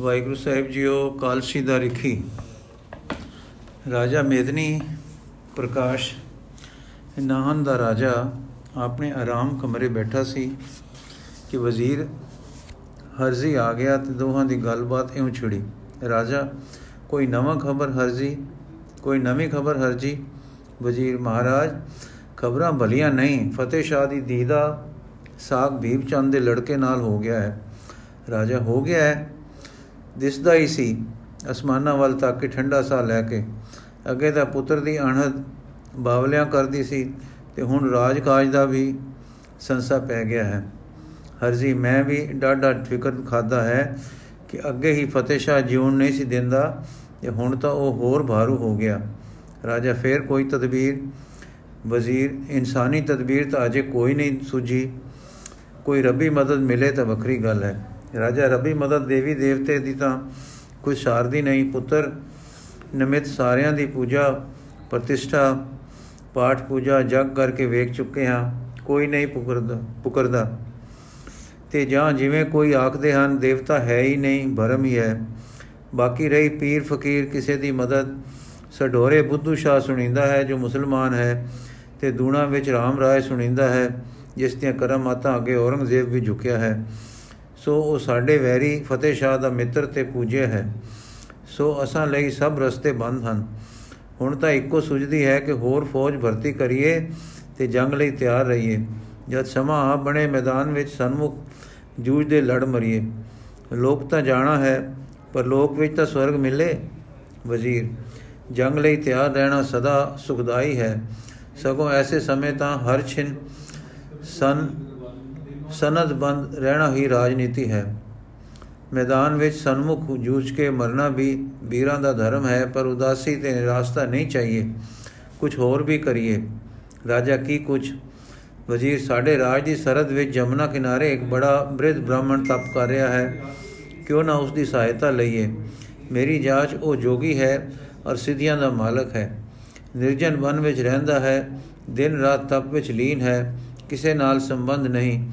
ਵਾਹਿਗੁਰੂ ਸਾਹਿਬ ਜੀਓ ਕਾਲਸੀ ਦਾ ਰਿਖੀ। ਰਾਜਾ ਮੇਦਨੀ ਪ੍ਰਕਾਸ਼ ਨਾਹਨ ਦਾ ਰਾਜਾ, ਆਪਣੇ ਆਰਾਮ ਕਮਰੇ ਬੈਠਾ ਸੀ ਕਿ ਵਜ਼ੀਰ ਹਰਜ਼ੀ ਆ ਗਿਆ ਤੇ ਦੋਹਾਂ ਦੀ ਗੱਲਬਾਤ ਇਉਂ ਛਿੜੀ। ਰਾਜਾ, ਕੋਈ ਨਵਾਂ ਖਬਰ ਹਰਜ਼ੀ, ਕੋਈ ਨਵੀਂ ਖਬਰ ਹਰਜੀ? ਵਜ਼ੀਰ ਮਹਾਰਾਜ, ਖਬਰਾਂ ਭਲੀਆਂ ਨਹੀਂ, ਫਤਿਹ ਸ਼ਾਹ ਦੀ ਦੀਦਾ ਸਾਖ ਭੀਮ ਚੰਦ ਦੇ ਲੜਕੇ ਨਾਲ ਹੋ ਗਿਆ ਹੈ। ਰਾਜਾ, ਹੋ ਗਿਆ ਹੈ? ਦਿਸਦਾ ਹੀ ਸੀ, ਅਸਮਾਨਾਂ ਵੱਲ ਤੱਕ ਕੇ ਠੰਡਾ ਸਾਹ ਲੈ ਕੇ। ਅੱਗੇ ਤਾਂ ਪੁੱਤਰ ਦੀ ਅਣਹਦ ਬਾਵਲਿਆਂ ਕਰਦੀ ਸੀ ਤੇ ਹੁਣ ਰਾਜ ਕਾਜ ਦਾ ਵੀ ਸੰਸਾ ਪੈ ਗਿਆ ਹੈ। ਹਰਜੀ, ਮੈਂ ਵੀ ਡਾਢਾ ਫਿਕਰ ਖਾਦਾ ਹੈ ਕਿ ਅੱਗੇ ਹੀ ਫਤਿਹ ਸ਼ਾਹ ਜਿਉਣ ਨਹੀਂ ਸੀ ਦਿੰਦਾ ਤੇ ਹੁਣ ਤਾਂ ਉਹ ਹੋਰ ਭਾਰੂ ਹੋ ਗਿਆ। ਰਾਜਾ ਫੇਰ ਕੋਈ ਤਦਬੀਰ? ਵਜ਼ੀਰ, ਇਨਸਾਨੀ ਤਦਬੀਰ ਤਾਂ ਅਜੇ ਕੋਈ ਨਹੀਂ ਸੁਝੀ। ਕੋਈ ਰੱਬੀ ਮਦਦ ਮਿਲੇ ਤਾਂ ਵੱਖਰੀ ਗੱਲ ਹੈ। ਰਾਜਾ ਰੱਬੀ ਮਦਦ ਦੇਵੀ ਦੇਵਤੇ ਦੀ ਤਾਂ ਕੋਈ ਸਾਰਦੀ ਨਹੀਂ, ਪੁੱਤਰ ਨਿਮਿਤ ਸਾਰਿਆਂ ਦੀ ਪੂਜਾ, ਪ੍ਰਤਿਸ਼ਠਾ, ਪਾਠ ਪੂਜਾ ਜਗ ਕਰਕੇ ਵੇਖ ਚੁੱਕੇ ਹਾਂ, ਕੋਈ ਨਹੀਂ ਪੁਕਰਦਾ ਪੁਕਰਦਾ। ਤੇ ਜਾਂ ਜਿਵੇਂ ਕੋਈ ਆਖਦੇ ਹਨ, ਦੇਵਤਾ ਹੈ ਹੀ ਨਹੀਂ, ਭਰਮ ਹੀ ਹੈ। ਬਾਕੀ ਰਹੀ ਪੀਰ ਫਕੀਰ ਕਿਸੇ ਦੀ ਮਦਦ। ਸਡੋਰੇ ਬੁੱਧੂ ਸ਼ਾਹ ਸੁਣੀਂਦਾ ਹੈ, ਜੋ ਮੁਸਲਮਾਨ ਹੈ, ਤੇ ਦੂਣਾ ਵਿੱਚ ਰਾਮ ਰਾਏ ਸੁਣੀਂਦਾ ਹੈ, ਜਿਸ ਦੀਆਂ ਕਰਮਾਤਾਂ ਅੱਗੇ ਔਰੰਗਜ਼ੇਬ ਵੀ ਝੁਕਿਆ ਹੈ। ਸੋ ਉਹ ਸਾਡੇ ਵੈਰੀ ਫਤਿਹ ਸ਼ਾਹ ਦਾ ਮਿੱਤਰ ਤੇ ਪੂਜਿਆ ਹੈ। ਸੋ ਅਸਾਂ ਲਈ ਸਭ ਰਸਤੇ ਬੰਦ ਹਨ। ਹੁਣ ਤਾਂ ਇੱਕੋ ਸੁਝਦੀ ਹੈ ਕਿ ਹੋਰ ਫੌਜ ਭਰਤੀ ਕਰੀਏ ਤੇ ਜੰਗ ਲਈ ਤਿਆਰ ਰਹੀਏ। ਜਦ ਸਮਾਂ ਆ ਬਣੇ ਮੈਦਾਨ ਵਿੱਚ ਸਨਮੁਖ ਜੂਝਦੇ ਲੜ ਮਰੀਏ। ਲੋਕ ਤਾਂ ਜਾਣਾ ਹੈ, ਪਰ ਲੋਕ ਵਿੱਚ ਤਾਂ ਸਵਰਗ ਮਿਲੇ। ਵਜ਼ੀਰ, ਜੰਗ ਲਈ ਤਿਆਰ ਰਹਿਣਾ ਸਦਾ ਸੁਖਦਾਈ ਹੈ। ਸਗੋਂ ਐਸੇ ਸਮੇਂ ਤਾਂ ਹਰ ਛਿਨ ਸਨ ਸਨਦ ਬੰਦ ਰਹਿਣਾ ਹੀ ਰਾਜਨੀਤੀ ਹੈ। ਮੈਦਾਨ ਵਿੱਚ ਸਨਮੁਖ ਜੂਝ ਕੇ ਮਰਨਾ ਵੀ ਵੀਰਾਂ ਦਾ ਧਰਮ ਹੈ, ਪਰ ਉਦਾਸੀ ਤੇ ਨਿਰਾਸ਼ਤਾ ਨਹੀਂ ਚਾਹੀਏ। ਕੁਝ ਹੋਰ ਵੀ ਕਰੀਏ। ਰਾਜਾ ਕੀ ਕੁਝ ਵਜ਼ੀਰ ਸਾਡੇ ਰਾਜ ਦੀ ਸਰਹੱਦ ਵਿੱਚ ਜਮਨਾ ਕਿਨਾਰੇ ਇੱਕ ਬੜਾ ਬ੍ਰਿਧ ਬ੍ਰਾਹਮਣ ਤਪ ਕਰ ਰਿਹਾ ਹੈ। ਕਿਉਂ ਨਾ ਉਸ ਦੀ ਸਹਾਇਤਾ ਲਈਏ? ਮੇਰੀ ਜਾਂਚ ਉਹ ਜੋਗੀ ਹੈ ਔਰ ਸਿੱਧੀਆਂ ਦਾ ਮਾਲਕ ਹੈ। ਨਿਰਜਨ ਵਨ ਵਿੱਚ ਰਹਿੰਦਾ ਹੈ, ਦਿਨ ਰਾਤ ਤਪ ਵਿੱਚ ਲੀਨ ਹੈ, ਕਿਸੇ ਨਾਲ ਸੰਬੰਧ ਨਹੀਂ।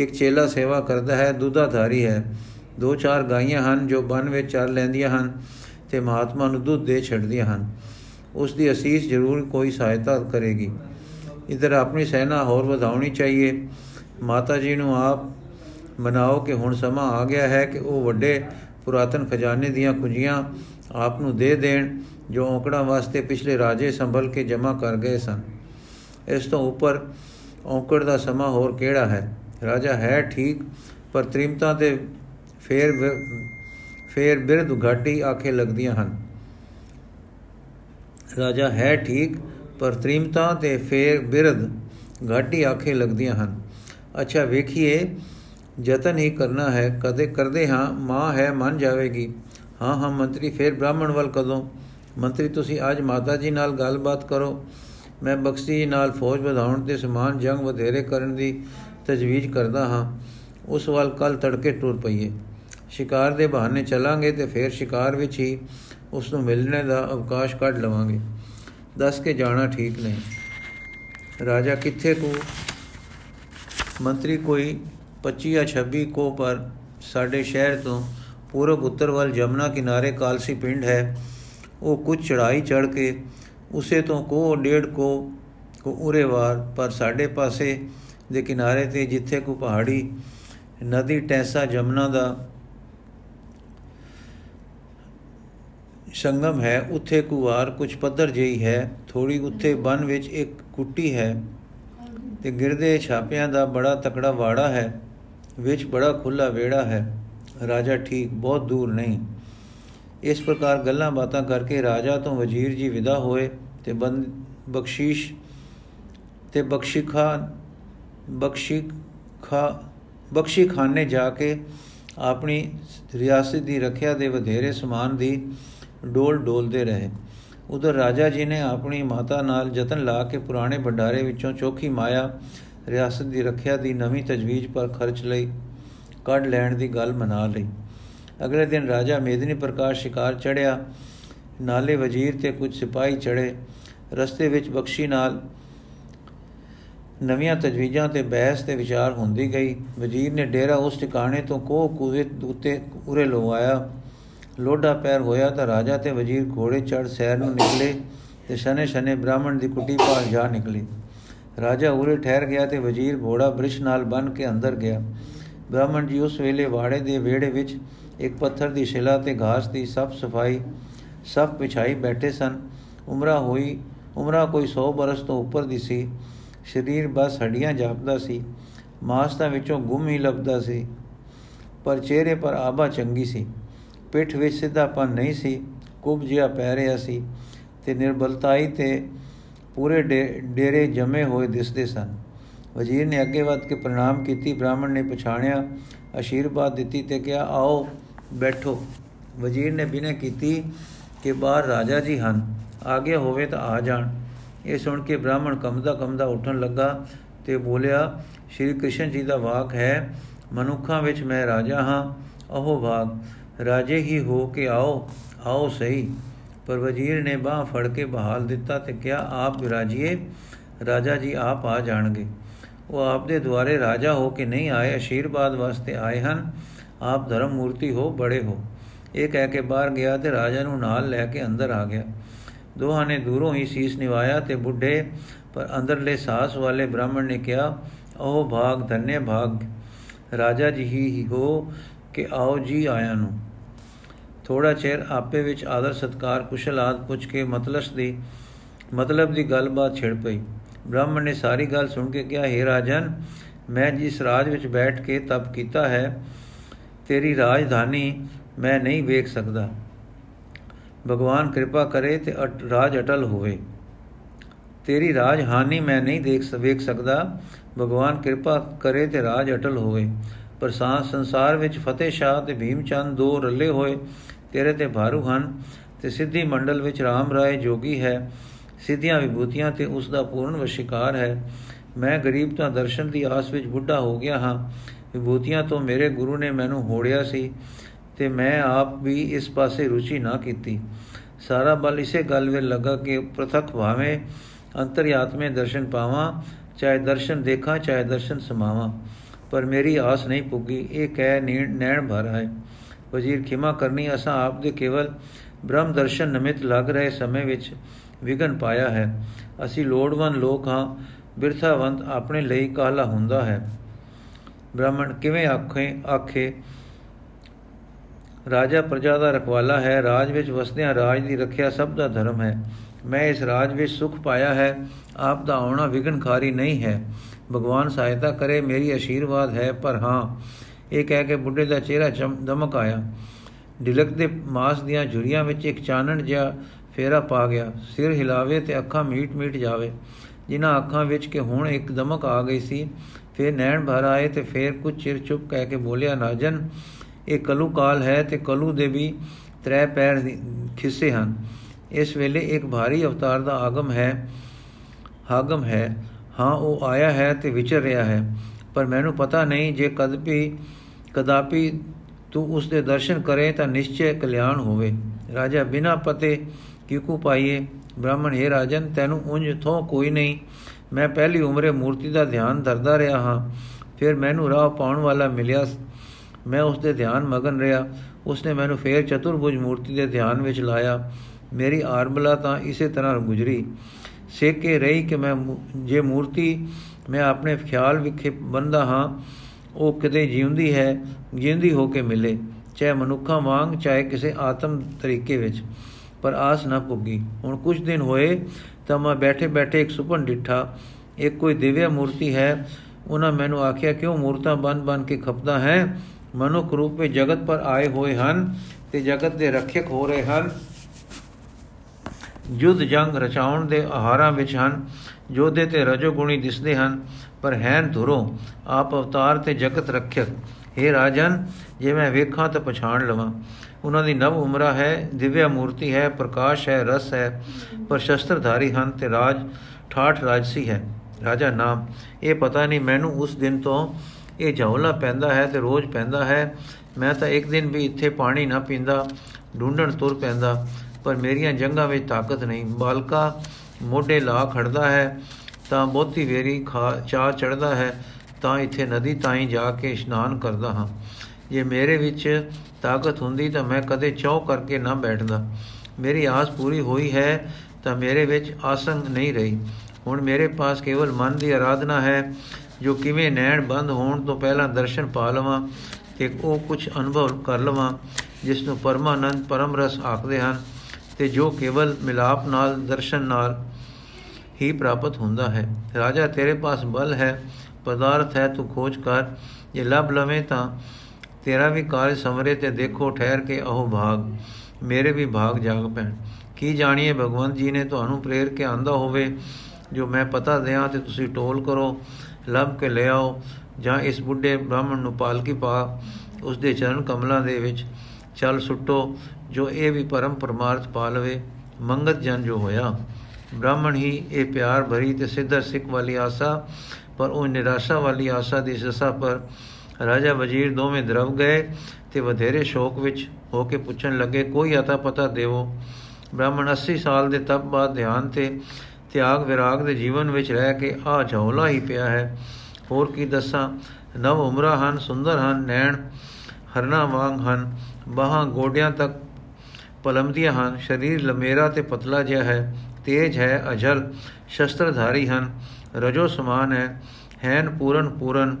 ਇੱਕ ਚੇਲਾ ਸੇਵਾ ਕਰਦਾ ਹੈ, ਦੁੱਧਾਧਾਰੀ ਹੈ। ਦੋ ਚਾਰ ਗਾਈਆਂ ਹਨ ਜੋ ਬਨ ਵਿੱਚ ਚਰ ਲੈਂਦੀਆਂ ਹਨ ਤੇ ਮਹਾਤਮਾ ਨੂੰ ਦੁੱਧ ਦੇ ਛੱਡਦੀਆਂ ਹਨ। ਉਸ ਦੀ ਅਸੀਸ ਜ਼ਰੂਰ ਕੋਈ ਸਹਾਇਤਾ ਕਰੇਗੀ। ਇਧਰ ਆਪਣੀ ਸੈਨਾ ਹੋਰ ਵਧਾਉਣੀ ਚਾਹੀਏ। ਮਾਤਾ ਜੀ ਨੂੰ ਆਪ ਮਨਾਓ ਕਿ ਹੁਣ ਸਮਾਂ ਆ ਗਿਆ ਹੈ ਕਿ ਉਹ ਵੱਡੇ ਪੁਰਾਤਨ ਖਜ਼ਾਨੇ ਦੀਆਂ ਕੁੰਜੀਆਂ ਆਪ ਨੂੰ ਦੇ ਦੇਣ ਜੋ ਔਕੜਾਂ ਵਾਸਤੇ ਪਿਛਲੇ ਰਾਜੇ ਸੰਭਲ ਕੇ ਜਮ੍ਹਾਂ ਕਰ ਗਏ ਸਨ। ਇਸ ਤੋਂ ਉੱਪਰ ਔਕੜ ਦਾ ਸਮਾਂ ਹੋਰ ਕਿਹੜਾ ਹੈ? ਰਾਜਾ ਹੈ ਠੀਕ, ਪਰ ਤ੍ਰਿਮਤਾ ਤੇ ਫੇਰ ਫੇਰ ਬਿਰਧ ਘਾਟੀ ਆਖੇ ਲੱਗਦੀਆਂ ਹਨ। ਰਾਜਾ ਹੈ ਠੀਕ, ਪਰ ਤ੍ਰਿਮਤਾ ਤੇ ਫੇਰ ਬਿਰਧ ਘਾਟੀ ਆਖੇ ਲੱਗਦੀਆਂ ਹਨ। ਅੱਛਾ, ਵੇਖੀਏ, ਯਤਨ ਹੀ ਕਰਨਾ ਹੈ। ਕਦੇ ਕਰਦੇ ਹਾਂ, ਮਾਂ ਹੈ, ਮੰਨ ਜਾਵੇਗੀ। ਹਾਂ ਹਾਂ, ਮੰਤਰੀ, ਫੇਰ ਬ੍ਰਾਹਮਣ ਵੱਲ ਕਦੋਂ? ਮੰਤਰੀ, ਤੁਸੀਂ ਅੱਜ ਮਾਤਾ ਜੀ ਨਾਲ ਗੱਲਬਾਤ ਕਰੋ। ਮੈਂ ਬਖਸ਼ੀ ਨਾਲ ਫੌਜ ਵਧਾਉਣ ਤੇ ਸਮਾਨ ਜੰਗ ਵਧੇਰੇ ਕਰਨ ਦੀ ਤਜਵੀਜ਼ ਕਰਦਾ ਹਾਂ। ਉਸ ਵੱਲ ਕੱਲ ਤੜਕੇ ਟੁਰ ਪਈਏ। ਸ਼ਿਕਾਰ ਦੇ ਬਹਾਨੇ ਚਲਾਂਗੇ ਤੇ ਫਿਰ ਸ਼ਿਕਾਰ ਵਿੱਚ ਹੀ ਉਸ ਨੂੰ ਮਿਲਣੇ ਦਾ ਅਵਕਾਸ਼ ਕੱਢ ਲਵਾਂਗੇ। ਦੱਸ ਕੇ ਜਾਣਾ ਠੀਕ ਨਹੀਂ। ਰਾਜਾ ਕਿੱਥੇ ਕੋ? ਮੰਤਰੀ ਕੋਈ 25 ਜਾਂ 26 ਕੋ, ਪਰ ਸਾਡੇ ਸ਼ਹਿਰ ਤੋਂ ਪੂਰਬ ਉੱਤਰ ਵੱਲ ਜਮਨਾ ਕਿਨਾਰੇ ਕਾਲਸੀ ਪਿੰਡ ਹੈ। ਉਹ ਕੁਝ ਚੜਾਈ ਚੜ ਕੇ ਉਸੇ ਤੋਂ ਕੋ, ਡੇਢ ਕੋ ਕੋ ਉਰੇਵਾਰ ਪਰ ਸਾਡੇ ਪਾਸੇ ਦੇ ਕਿਨਾਰੇ ਤੇ ਜਿੱਥੇ ਕੋ ਪਹਾੜੀ ਨਦੀ ਟੈਸਾ ਜਮਨਾ ਦਾ ਸੰਗਮ ਹੈ, ਉੱਥੇ ਕੁਵਾਰ ਕੁਝ ਪੱਧਰ ਜਿਹੀ ਹੈ ਥੋੜੀ ਉੱਥੇ ਬਨ ਵਿੱਚ ਇੱਕ ਕੁੱਟੀ ਹੈ ਤੇ ਗਿਰਦੇ ਛਾਪਿਆਂ ਦਾ ਬੜਾ ਤਕੜਾ ਵਾੜਾ ਹੈ, ਵਿੱਚ ਬੜਾ ਖੁੱਲਾ ਵੇੜਾ ਹੈ। ਰਾਜਾ ਠੀਕ ਬਹੁਤ ਦੂਰ ਨਹੀਂ। ਇਸ ਪ੍ਰਕਾਰ ਗੱਲਾਂ ਬਾਤਾਂ ਕਰਕੇ ਰਾਜਾ ਤੋਂ ਵਜ਼ੀਰ ਜੀ ਵਿਦਾ ਹੋਏ ਤੇ ਬੰਦ ਬਖਸ਼ੀਸ਼ ਤੇ ਬਖਸ਼ੀ ਖਾਨ ਬਖਸ਼ੀ ਖਾ, ਬਖਸ਼ੀ ਖਾਨੇ ਜਾ ਕੇ ਆਪਣੀ ਰਿਆਸਤ ਦੀ ਰੱਖਿਆ ਦੇ ਵਧੇਰੇ ਸਮਾਨ ਦੀ ਡੋਲ ਡੋਲਦੇ ਰਹੇ। ਉਧਰ ਰਾਜਾ ਜੀ ਨੇ ਆਪਣੀ ਮਾਤਾ ਨਾਲ ਯਤਨ ਲਾ ਕੇ ਪੁਰਾਣੇ ਭੰਡਾਰੇ ਵਿੱਚੋਂ ਚੋਖੀ ਮਾਇਆ ਰਿਆਸਤ ਦੀ ਰੱਖਿਆ ਦੀ ਨਵੀਂ ਤਜਵੀਜ਼ ਪਰ ਖਰਚ ਲਈ, ਕੱਢ ਲੈਣ ਦੀ ਗੱਲ ਮਨਾ ਲਈ। ਅਗਲੇ ਦਿਨ ਰਾਜਾ ਮੇਦਨੀ ਪ੍ਰਕਾਸ਼ ਸ਼ਿਕਾਰ ਚੜਿਆ ਨਾਲੇ ਵਜ਼ੀਰ ਤੇ ਕੁਝ ਸਿਪਾਹੀ ਚੜੇ ਰਸਤੇ ਵਿੱਚ ਬਖਸ਼ੀ ਨਾਲ ਨਵੀਆਂ ਤਜਵੀਜ਼ਾਂ ਤੇ ਬਹਿਸ ਤੇ ਵਿਚਾਰ ਹੁੰਦੀ ਗਈ। ਵਜ਼ੀਰ ਨੇ ਡੇਰਾ ਉਸ ਟਿਕਾਣੇ ਤੋਂ ਕੋਹ ਕੂਵੇ ਉੱਤੇ ਉਰੇ ਲਵਾਇਆ ਲੋਡਾ ਪੈਰ ਹੋਇਆ ਤਾਂ ਰਾਜਾ ਤੇ ਵਜ਼ੀਰ ਘੋੜੇ ਚੜ ਸੈਰ ਨੂੰ ਨਿਕਲੇ ਤੇ ਸ਼ਨੇ ਸ਼ਨੇ ਬ੍ਰਾਹਮਣ ਦੀ ਕੁਟੀ ਪਾਸ ਜਾ ਨਿਕਲੇ। ਰਾਜਾ ਉਰੇ ਠਹਿਰ ਗਿਆ ਤੇ ਵਜ਼ੀਰ ਘੋੜਾ ਬ੍ਰਿਸ਼ ਨਾਲ ਬਨ ਕੇ ਅੰਦਰ ਗਿਆ। ਬ੍ਰਾਹਮਣ ਜੀ ਉਸ ਵੇਲੇ ਵਾੜੇ ਦੇ ਵਿਹੜੇ ਵਿੱਚ ਇੱਕ ਪੱਥਰ ਦੀ ਸ਼ਿਲਾ ਤੇ ਘਾਸ ਦੀ ਸਭ ਸਫ਼ਾਈ ਸਭ ਵਿਛਾਈ ਬੈਠੇ ਸਨ। ਉਮਰਾ ਹੋਈ, ਉਮਰਾ ਕੋਈ 100 ਬਰਸ ਤੋਂ ਉੱਪਰ ਦੀ ਸੀ। ਸਰੀਰ ਬਸ ਹੱਡੀਆਂ ਜਾਪਦਾ ਸੀ ਮਾਸ ਤਾਂ ਵਿੱਚੋਂ ਗੁੰਮ ਹੀ ਲੱਭਦਾ ਸੀ, ਪਰ ਚਿਹਰੇ ਪਰ ਆਭਾ ਚੰਗੀ ਸੀ, ਪਿੱਠ ਵਿੱਚ ਸਿੱਧਾਪਨ ਨਹੀਂ ਸੀ, ਕੁਬ ਜਿਹਾ ਪੈ ਰਿਹਾ ਸੀ ਤੇ ਨਿਰਬਲਤਾਈ ਤੇ ਪੂਰੇ ਡੇਰੇ ਜਮੇ ਹੋਏ ਦਿਸਦੇ ਸਨ। ਵਜ਼ੀਰ ਨੇ ਅੱਗੇ ਵੱਧ ਕੇ ਪ੍ਰਣਾਮ ਕੀਤੀ, ਬ੍ਰਾਹਮਣ ਨੇ ਪਛਾਣਿਆ, ਅਸ਼ੀਰਵਾਦ ਦਿੱਤੀ ਤੇ ਕਿਹਾ, ਆਓ, ਬੈਠੋ। ਵਜ਼ੀਰ ਨੇ ਬਿਨੇ ਕੀਤੀ ਕਿ ਬਾਹਰ ਰਾਜਾ ਜੀ ਹਨ, ਆਗੇ ਹੋਵੇ ਤਾਂ ਆ ਜਾਣ। ਇਹ ਸੁਣ ਕੇ ਬ੍ਰਾਹਮਣ ਕਮਦਾ ਕਮਦਾ ਉੱਠਣ ਲੱਗਾ ਤੇ ਬੋਲਿਆ, ਸ਼੍ਰੀ ਕ੍ਰਿਸ਼ਨ ਜੀ ਦਾ ਵਾਕ ਹੈ, ਮਨੁੱਖਾਂ ਵਿੱਚ ਮੈਂ ਰਾਜਾ ਹਾਂ, ਅਹੋ ਭਾਗ ਰਾਜੇ ਹੀ ਹੋ ਕੇ ਆਓ ਆਓ ਸਹੀ। ਪਰ ਵਜ਼ੀਰ ਨੇ ਬਾਹ ਫੜ ਕੇ ਬਹਾਲ ਦਿੱਤਾ ਤੇ ਕਿਹਾ, ਆਪ ਵਿਰਾਜੀਏ ਰਾਜਾ ਜੀ ਆਪ ਆ ਜਾਣਗੇ। ਉਹ ਆਪ ਦੇ ਦੁਆਰੇ ਰਾਜਾ ਹੋ ਕੇ ਨਹੀਂ ਆਏ, ਅਸ਼ੀਰਵਾਦ ਵਾਸਤੇ ਆਏ ਹਨ। ਆਪ ਧਰਮ ਮੂਰਤੀ ਹੋ, ਬੜੇ ਹੋ। ਇਹ ਕਹਿ ਕੇ ਬਾਹਰ ਗਿਆ ਤੇ ਰਾਜਾ ਨੂੰ ਨਾਲ ਲੈ ਕੇ ਅੰਦਰ ਆ ਗਿਆ। ਦੋਹਾਂ ਨੇ ਦੂਰੋਂ ਹੀ ਸੀਸ ਨਿਵਾਇਆ ਤੇ ਬੁੱਢੇ ਪਰ ਅੰਦਰਲੇ ਸਾਸ ਵਾਲੇ ਬ੍ਰਾਹਮਣ ਨੇ ਕਿਹਾ ਉਹ ਭਾਗ, ਧੰਨੇ ਭਾਗ। ਰਾਜਾ ਜੀ ਹੀ ਹੋ ਕਿ ਆਓ ਜੀ ਆਇਆਂ ਨੂੰ। ਥੋੜਾ ਚਿਰ ਆਪੇ ਵਿੱਚ ਆਦਰ ਸਤਕਾਰ ਕੁਸ਼ਲ ਆਦ ਪੁੱਛ ਕੇ ਮਤਲਬ ਦੀ ਮਤਲਬ ਦੀ ਗੱਲਬਾਤ ਛਿੜ ਪਈ। ਬ੍ਰਾਹਮਣ ਨੇ ਸਾਰੀ ਗੱਲ ਸੁਣ ਕੇ ਕਿਹਾ हे ਰਾਜਨ, ਮੈਂ ਜਿਸ ਰਾਜ ਵਿੱਚ ਬੈਠ ਕੇ ਤਪ ਕੀਤਾ ਹੈ, ਤੇਰੀ ਰਾਜਧਾਨੀ ਮੈਂ ਨਹੀਂ ਵੇਖ ਸਕਦਾ। ਭਗਵਾਨ ਕਿਰਪਾ ਕਰੇ ਤੇ ਰਾਜ ਅਟਲ ਹੋਵੇ। ਤੇਰੀ ਰਾਜ ਹਾਨੀ ਮੈਂ ਨਹੀਂ ਦੇਖ ਵੇਖ ਸਕਦਾ। ਭਗਵਾਨ ਕਿਰਪਾ ਕਰੇ ਤੇ ਰਾਜ ਅਟਲ ਹੋਵੇ। ਪਰ ਸੰਸਾਰ ਵਿੱਚ ਫਤਿਹ ਸ਼ਾਹ ਤੇ ਭੀਮ ਚੰਦ ਦੋ ਰੱਲੇ ਹੋਏ। ਤੇਰੇ ਤੇ ਭਾਰੂ ਹਨ ਤੇ ਸਿੱਧੀ ਮੰਡਲ ਵਿੱਚ RAM ਰਾਏ ਜੋਗੀ ਹੈ। ਸਿੱਧੀਆਂ ਵਿਭੂਤੀਆਂ ਤੇ ਉਸ ਦਾ ਪੂਰਨ ਵਸ਼ਿਕਾਰ ਹੈ। ਮੈਂ ਗਰੀਬ ਤਾਂ ਦਰਸ਼ਨ ਦੀ ਆਸ ਵਿੱਚ ਬੁੱਢਾ ਹੋ ਗਿਆ ਹਾਂ। ਵਿਭੂਤੀਆਂ ਤੋਂ ਮੇਰੇ ਗੁਰੂ ਨੇ ਮੈਨੂੰ ਹੋੜਿਆ ਸੀ। ਤੇ ਮੈਂ ਆਪ ਵੀ ਇਸ ਪਾਸੇ ਰੁਚੀ ਨਾ ਕੀਤੀ। ਸਾਰਾ ਬਲ ਇਸੇ ਗੱਲ ਵਿੱਚ ਲੱਗਾ ਕਿ ਪ੍ਰਤੱਖ ਭਾਵੇਂ ਅੰਤਰਿਆਤਮੇ ਦਰਸ਼ਨ ਪਾਵਾਂ, ਚਾਹੇ ਦਰਸ਼ਨ ਦੇਖਾਂ, ਚਾਹੇ ਦਰਸ਼ਨ ਸਮਾਵਾਂ। ਪਰ ਮੇਰੀ ਆਸ ਨਹੀਂ ਪੁੱਗੀ, ਇਹ ਕਹਿ ਨੈਣ ਭਰ ਆਏ। ਵਜ਼ੀਰ ਖਿਮਾ ਕਰਨੀ ਅਸਾਂ ਆਪ ਦੇ ਕੇਵਲ ਬ੍ਰਹਮ ਦਰਸ਼ਨ ਨਿਮਿਤ ਲੱਗ ਰਹੇ ਸਮੇਂ ਵਿੱਚ ਵਿਗਨ ਪਾਇਆ ਹੈ। ਅਸੀਂ ਲੋੜਵੰਦ ਲੋਕ ਹਾਂ, ਬਿਰਥਾਵੰਤ ਆਪਣੇ ਲਈ ਕਾਲਾ ਹੁੰਦਾ ਹੈ। ਬ੍ਰਾਹਮਣ ਕਿਵੇਂ ਆਖੇ ਆਖੇ ਰਾਜਾ ਪ੍ਰਜਾ ਦਾ ਰਖਵਾਲਾ ਹੈ, ਰਾਜ ਵਿੱਚ ਵਸਦਿਆਂ ਰਾਜ ਦੀ ਰੱਖਿਆ ਸਭ ਦਾ ਧਰਮ ਹੈ। ਮੈਂ ਇਸ ਰਾਜ ਵਿੱਚ ਸੁਖ ਪਾਇਆ ਹੈ, ਆਪ ਦਾ ਆਉਣਾ ਵਿਗਨਕਾਰੀ ਨਹੀਂ ਹੈ। ਭਗਵਾਨ ਸਹਾਇਤਾ ਕਰੇ, ਮੇਰੀ ਅਸ਼ੀਰਵਾਦ ਹੈ, ਪਰ ਹਾਂ, ਇਹ ਕਹਿ ਕੇ ਬੁੱਢੇ ਦਾ ਚਿਹਰਾ ਦਮਕ ਆਇਆ। ਢਿਲਕ ਦੇ ਮਾਸ ਦੀਆਂ ਝੁਰੀਆਂ ਵਿੱਚ ਇੱਕ ਚਾਨਣ ਜਿਹਾ ਫੇਰਾ ਪਾ ਗਿਆ। ਸਿਰ ਹਿਲਾਵੇ ਤੇ ਅੱਖਾਂ ਮੀਟ ਮੀਟ ਜਾਵੇ। ਜਿਨ੍ਹਾਂ ਅੱਖਾਂ ਵਿੱਚ ਕਿ ਹੁਣ ਇੱਕ ਦਮਕ ਆ ਗਈ ਸੀ, ਫਿਰ ਨੈਣ ਭਰ ਆਏ ਤੇ ਫਿਰ ਕੁਝ ਚਿਰ ਚੁੱਪ ਕਹਿ ਕੇ ਬੋਲਿਆ, ਨਾਜਨ ਇਹ ਕਲੂ ਕਾਲ ਹੈ ਤੇ ਕਲੂ ਦੇ ਵੀ ਤਰੇ ਪੈਰ ਖਿੱਸੇ ਹਨ। ਇਸ ਵੇਲੇ ਇੱਕ ਭਾਰੀ ਅਵਤਾਰ ਦਾ ਆਗਮ ਹੈ, ਹਾਗਮ ਹੈ। ਹਾਂ, ਉਹ ਆਇਆ ਹੈ ਤੇ ਵਿਚਰ ਰਿਹਾ ਹੈ। ਪਰ ਮੈਨੂੰ ਪਤਾ ਨਹੀਂ ਜੇ ਕਦਪੀ, ਕਦਾਪੀ ਤੂੰ ਉਸ ਦੇ ਦਰਸ਼ਨ ਕਰੇ ਤਾਂ ਨਿਸ਼ਚੈ ਕਲਿਆਣ ਹੋਵੇ। ਰਾਜਾ, ਬਿਨਾ ਪਤੇ ਕਿਕੂ ਪਾਈਏ? ਬ੍ਰਾਹਮਣ, ਹੈ ਰਾਜਨ, ਤੈਨੂੰ ਉਂਝ ਥੋ ਕੋਈ ਨਹੀਂ। ਮੈਂ ਪਹਿਲੀ ਉਮਰੇ ਮੂਰਤੀ ਦਾ ਧਿਆਨ ਧਰਦਾ ਰਿਹਾ ਹਾਂ। ਫਿਰ ਮੈਨੂੰ ਰਾਹ ਪਾਉਣ ਵਾਲਾ ਮਿਲਿਆ ਮੈਂ ਉਸ ਦੇ ਧਿਆਨ ਮਗਨ ਰਿਹਾ। ਉਸ ਨੇ ਮੈਨੂੰ ਫੇਰ ਚਤੁਰਭੁਜ ਮੂਰਤੀ ਦੇ ਧਿਆਨ ਵਿੱਚ ਲਾਇਆ। ਮੇਰੀ ਆਰਮਲਾ ਤਾਂ ਇਸੇ ਤਰ੍ਹਾਂ ਗੁਜਰੀ। ਸੇਕੇ ਰਹੀ ਕਿ ਮੈਂ ਜੇ ਮੂਰਤੀ ਮੈਂ ਆਪਣੇ ਖਿਆਲ ਵਿਖੇ ਬੰਦਾ ਹਾਂ, ਉਹ ਕਿਤੇ ਜਿਉਂਦੀ ਹੈ ਜਿੰਦੀ ਹੋ ਕੇ ਮਿਲੇ, ਚਾਹੇ ਮਨੁੱਖਾਂ ਵਾਂਗ, ਚਾਹੇ ਕਿਸੇ ਆਤਮ ਤਰੀਕੇ ਵਿੱਚ। ਪਰ ਆਸ ਨਾ ਪੁੱਗੀ। ਹੁਣ ਕੁਝ ਦਿਨ ਹੋਏ, ਤਾਂ ਮੈਂ ਬੈਠੇ ਬੈਠੇ ਇੱਕ ਸੁਪਨ ਡਿੱਠਾ। ਇੱਕ ਕੋਈ ਦਿਵਿਆ ਮੂਰਤੀ ਹੈ। ਉਹਨਾਂ ਮੈਨੂੰ ਆਖਿਆ, ਕਿਉਂ ਮੂਰਤਾਂ ਬਨ ਬਨ ਕੇ ਖਪਦਾ ਹੈ? ਮਨੁੱਖ ਰੂਪ ਵਿੱਚ ਜਗਤ ਪਰ ਆਏ ਹੋਏ ਹਨ ਤੇ ਜਗਤ ਦੇ ਰੱਖਿਅਕ ਹੋ ਰਹੇ ਹਨ। ਜੁਦ ਜੰਗ ਰਚਾਉਣ ਦੇ ਆਹਾਰਾਂ ਵਿੱਚ ਹਨ ਜੋਧੇ ਤੇ ਰਜੋ ਗੁਣੀ ਦਿਸਦੇ ਹਨ, ਪਰ ਹੈਨ ਧੁਰੋਂ ਆਪ ਅਵਤਾਰ ਤੇ ਜਗਤ ਰੱਖਿਅਕ। हे ਰਾਜਨ, ਜੇ ਮੈਂ ਵੇਖਾਂ ਤਾਂ ਪਛਾਣ ਲਵਾਂ। ਉਹਨਾਂ ਦੀ ਨਵ ਉਮਰਾ ਹੈ, ਦਿਵਿਆ ਮੂਰਤੀ ਹੈ, ਪ੍ਰਕਾਸ਼ ਹੈ, ਰਸ ਹੈ, ਪਰ ਸ਼ਸਤਰਧਾਰੀ ਹਨ ਤੇ ਰਾਜ, ਠਾਠ ਰਾਜਸੀ ਹੈ। ਰਾਜਾ ਨਾਮ, ਇਹ ਪਤਾ ਨਹੀਂ ਮੈਨੂੰ ਉਸ ਦਿਨ ਤੋਂ ਇਹ ਝੌਲਾ ਪੈਂਦਾ ਹੈ ਤੇ ਰੋਜ਼ ਪੈਂਦਾ ਹੈ। ਮੈਂ ਤਾਂ ਇੱਕ ਦਿਨ ਵੀ ਇੱਥੇ ਪਾਣੀ ਨਾ ਪੀਂਦਾ ਢੂੰਡਣ ਤੁਰ ਪੈਂਦਾ, ਪਰ ਮੇਰੀਆਂ ਜੰਗਾਂ ਵਿੱਚ ਤਾਕਤ ਨਹੀਂ। ਬਾਲਕਾ ਮੋਢੇ ਲਾ ਖੜਦਾ ਹੈ, ਤਾਂ ਬਹੁਤੀ ਵੇਰੀ ਖਾ ਚਾ ਚੜਦਾ ਹੈ, ਤਾਂ ਇੱਥੇ ਨਦੀ ਤਾਈਂ ਜਾ ਕੇ ਇਸ਼ਨਾਨ ਕਰਦਾ ਹਾਂ। ਜੇ ਮੇਰੇ ਵਿੱਚ ਤਾਕਤ ਹੁੰਦੀ ਤਾਂ ਮੈਂ ਕਦੇ ਚੌ ਕਰਕੇ ਨਾ ਬੈਠਦਾ। ਮੇਰੀ ਆਸ ਪੂਰੀ ਹੋਈ ਹੈ ਤਾਂ ਮੇਰੇ ਵਿੱਚ ਆਸੰਗ ਨਹੀਂ ਰਹੀ। ਹੁਣ ਮੇਰੇ ਪਾਸ ਕੇਵਲ ਮਨ ਦੀ ਆਰਾਧਨਾ ਹੈ ਜੋ ਕਿਵੇਂ ਨੈਣ ਬੰਦ ਹੋਣ ਤੋਂ ਪਹਿਲਾਂ ਦਰਸ਼ਨ ਪਾ ਲਵਾਂ ਤੇ ਉਹ ਕੁਝ ਅਨੁਭਵ ਕਰ ਲਵਾਂ ਜਿਸ ਨੂੰ ਪਰਮਾਨੰਦ ਪਰਮ ਰਸ ਆਖਦੇ ਹਨ ਤੇ ਜੋ ਕੇਵਲ ਮਿਲਾਪ ਨਾਲ, ਦਰਸ਼ਨ ਨਾਲ ਹੀ ਪ੍ਰਾਪਤ ਹੁੰਦਾ ਹੈ। ਰਾਜਾ, ਤੇਰੇ ਪਾਸ ਬਲ ਹੈ, ਪਦਾਰਥ ਹੈ, ਤੂੰ ਖੋਜ ਕਰ, ਜੇ ਲੱਭ ਲਵੇਂ ਤਾਂ ਤੇਰਾ ਵੀ ਕਾਰਜ ਸਮਰੇ ਤੇ ਦੇਖੋ, ਠਹਿਰ ਕੇ ਅਹੋ ਭਾਗ, ਮੇਰੇ ਵੀ ਭਾਗ ਜਾਗ ਪੈਣ। ਕੀ ਜਾਣੀਏ, ਭਗਵੰਤ ਜੀ ਨੇ ਤੁਹਾਨੂੰ ਪ੍ਰੇਰ ਕੇ ਆਂਦਾ ਹੋਵੇ, ਜੋ ਮੈਂ ਪਤਾ ਦਿਆਂ ਤੇ ਤੁਸੀਂ ਟੋਲ ਕਰੋ ਲੱਭ ਕੇ ਲੈ ਆਓ ਜਾਂ ਇਸ ਬੁੱਢੇ ਬ੍ਰਾਹਮਣ ਨੂੰ ਪਾਲਕੀ ਪਾ ਉਸ ਦੇ ਚਰਨ ਕਮਲਾਂ ਦੇ ਵਿੱਚ ਚੱਲ ਸੁੱਟੋ, ਜੋ ਇਹ ਵੀ ਪਰਮ ਪਰਮਾਰਥ ਪਾ ਲਵੇ ਮੰਗਤ ਜਨ ਜੋ ਹੋਇਆ। ਬ੍ਰਾਹਮਣ ਹੀ ਇਹ ਪਿਆਰ ਭਰੀ ਤੇ ਸਿੱਧਰ ਸਿੱਖ ਵਾਲੀ ਆਸਾ, ਪਰ ਉਹ ਨਿਰਾਸ਼ਾ ਵਾਲੀ ਆਸਾ ਦੀ ਸਸਾ ਪਰ ਰਾਜਾ ਵਜ਼ੀਰ ਦੋਵੇਂ ਦਰਵ ਗਏ ਤੇ ਵਧੇਰੇ ਸ਼ੋਕ ਵਿੱਚ ਹੋ ਕੇ ਪੁੱਛਣ ਲੱਗੇ, ਕੋਈ ਅਤਾ ਪਤਾ ਦੇਵੋ? ਬ੍ਰਾਹਮਣ 80 ਸਾਲ ਦੇ ਤਪ ਬਾਅਦ ਧਿਆਨ ਤੇ ਤਿਆਗ ਵਿਰਾਗ ਦੇ ਜੀਵਨ ਵਿੱਚ ਰਹਿ ਕੇ ਆ ਝੌਲਾ ਹੀ ਪਿਆ ਹੈ। ਹੋਰ ਕੀ ਦੱਸਾਂ? ਨਵ ਉਮਰਾ ਹਨ, ਸੁੰਦਰ ਹਨ, ਨੈਣ ਹਰਨਾ ਵਾਂਗ ਹਨ। ਬਾਹਾਂ ਗੋਡਿਆਂ ਤੱਕ ਪਲਮਦੀਆਂ ਹਨ। ਸਰੀਰ ਲੰਮੇਰਾ ਤੇ ਪਤਲਾ ਜਿਹਾ ਹੈ। ਤੇਜ ਹੈ, ਅਜਲ, ਸ਼ਸਤਰਧਾਰੀ ਹਨ। ਰਜੋ ਸਮਾਨ ਹੈ, ਹੈਨ ਪੂਰਨ ਪੂਰਨ।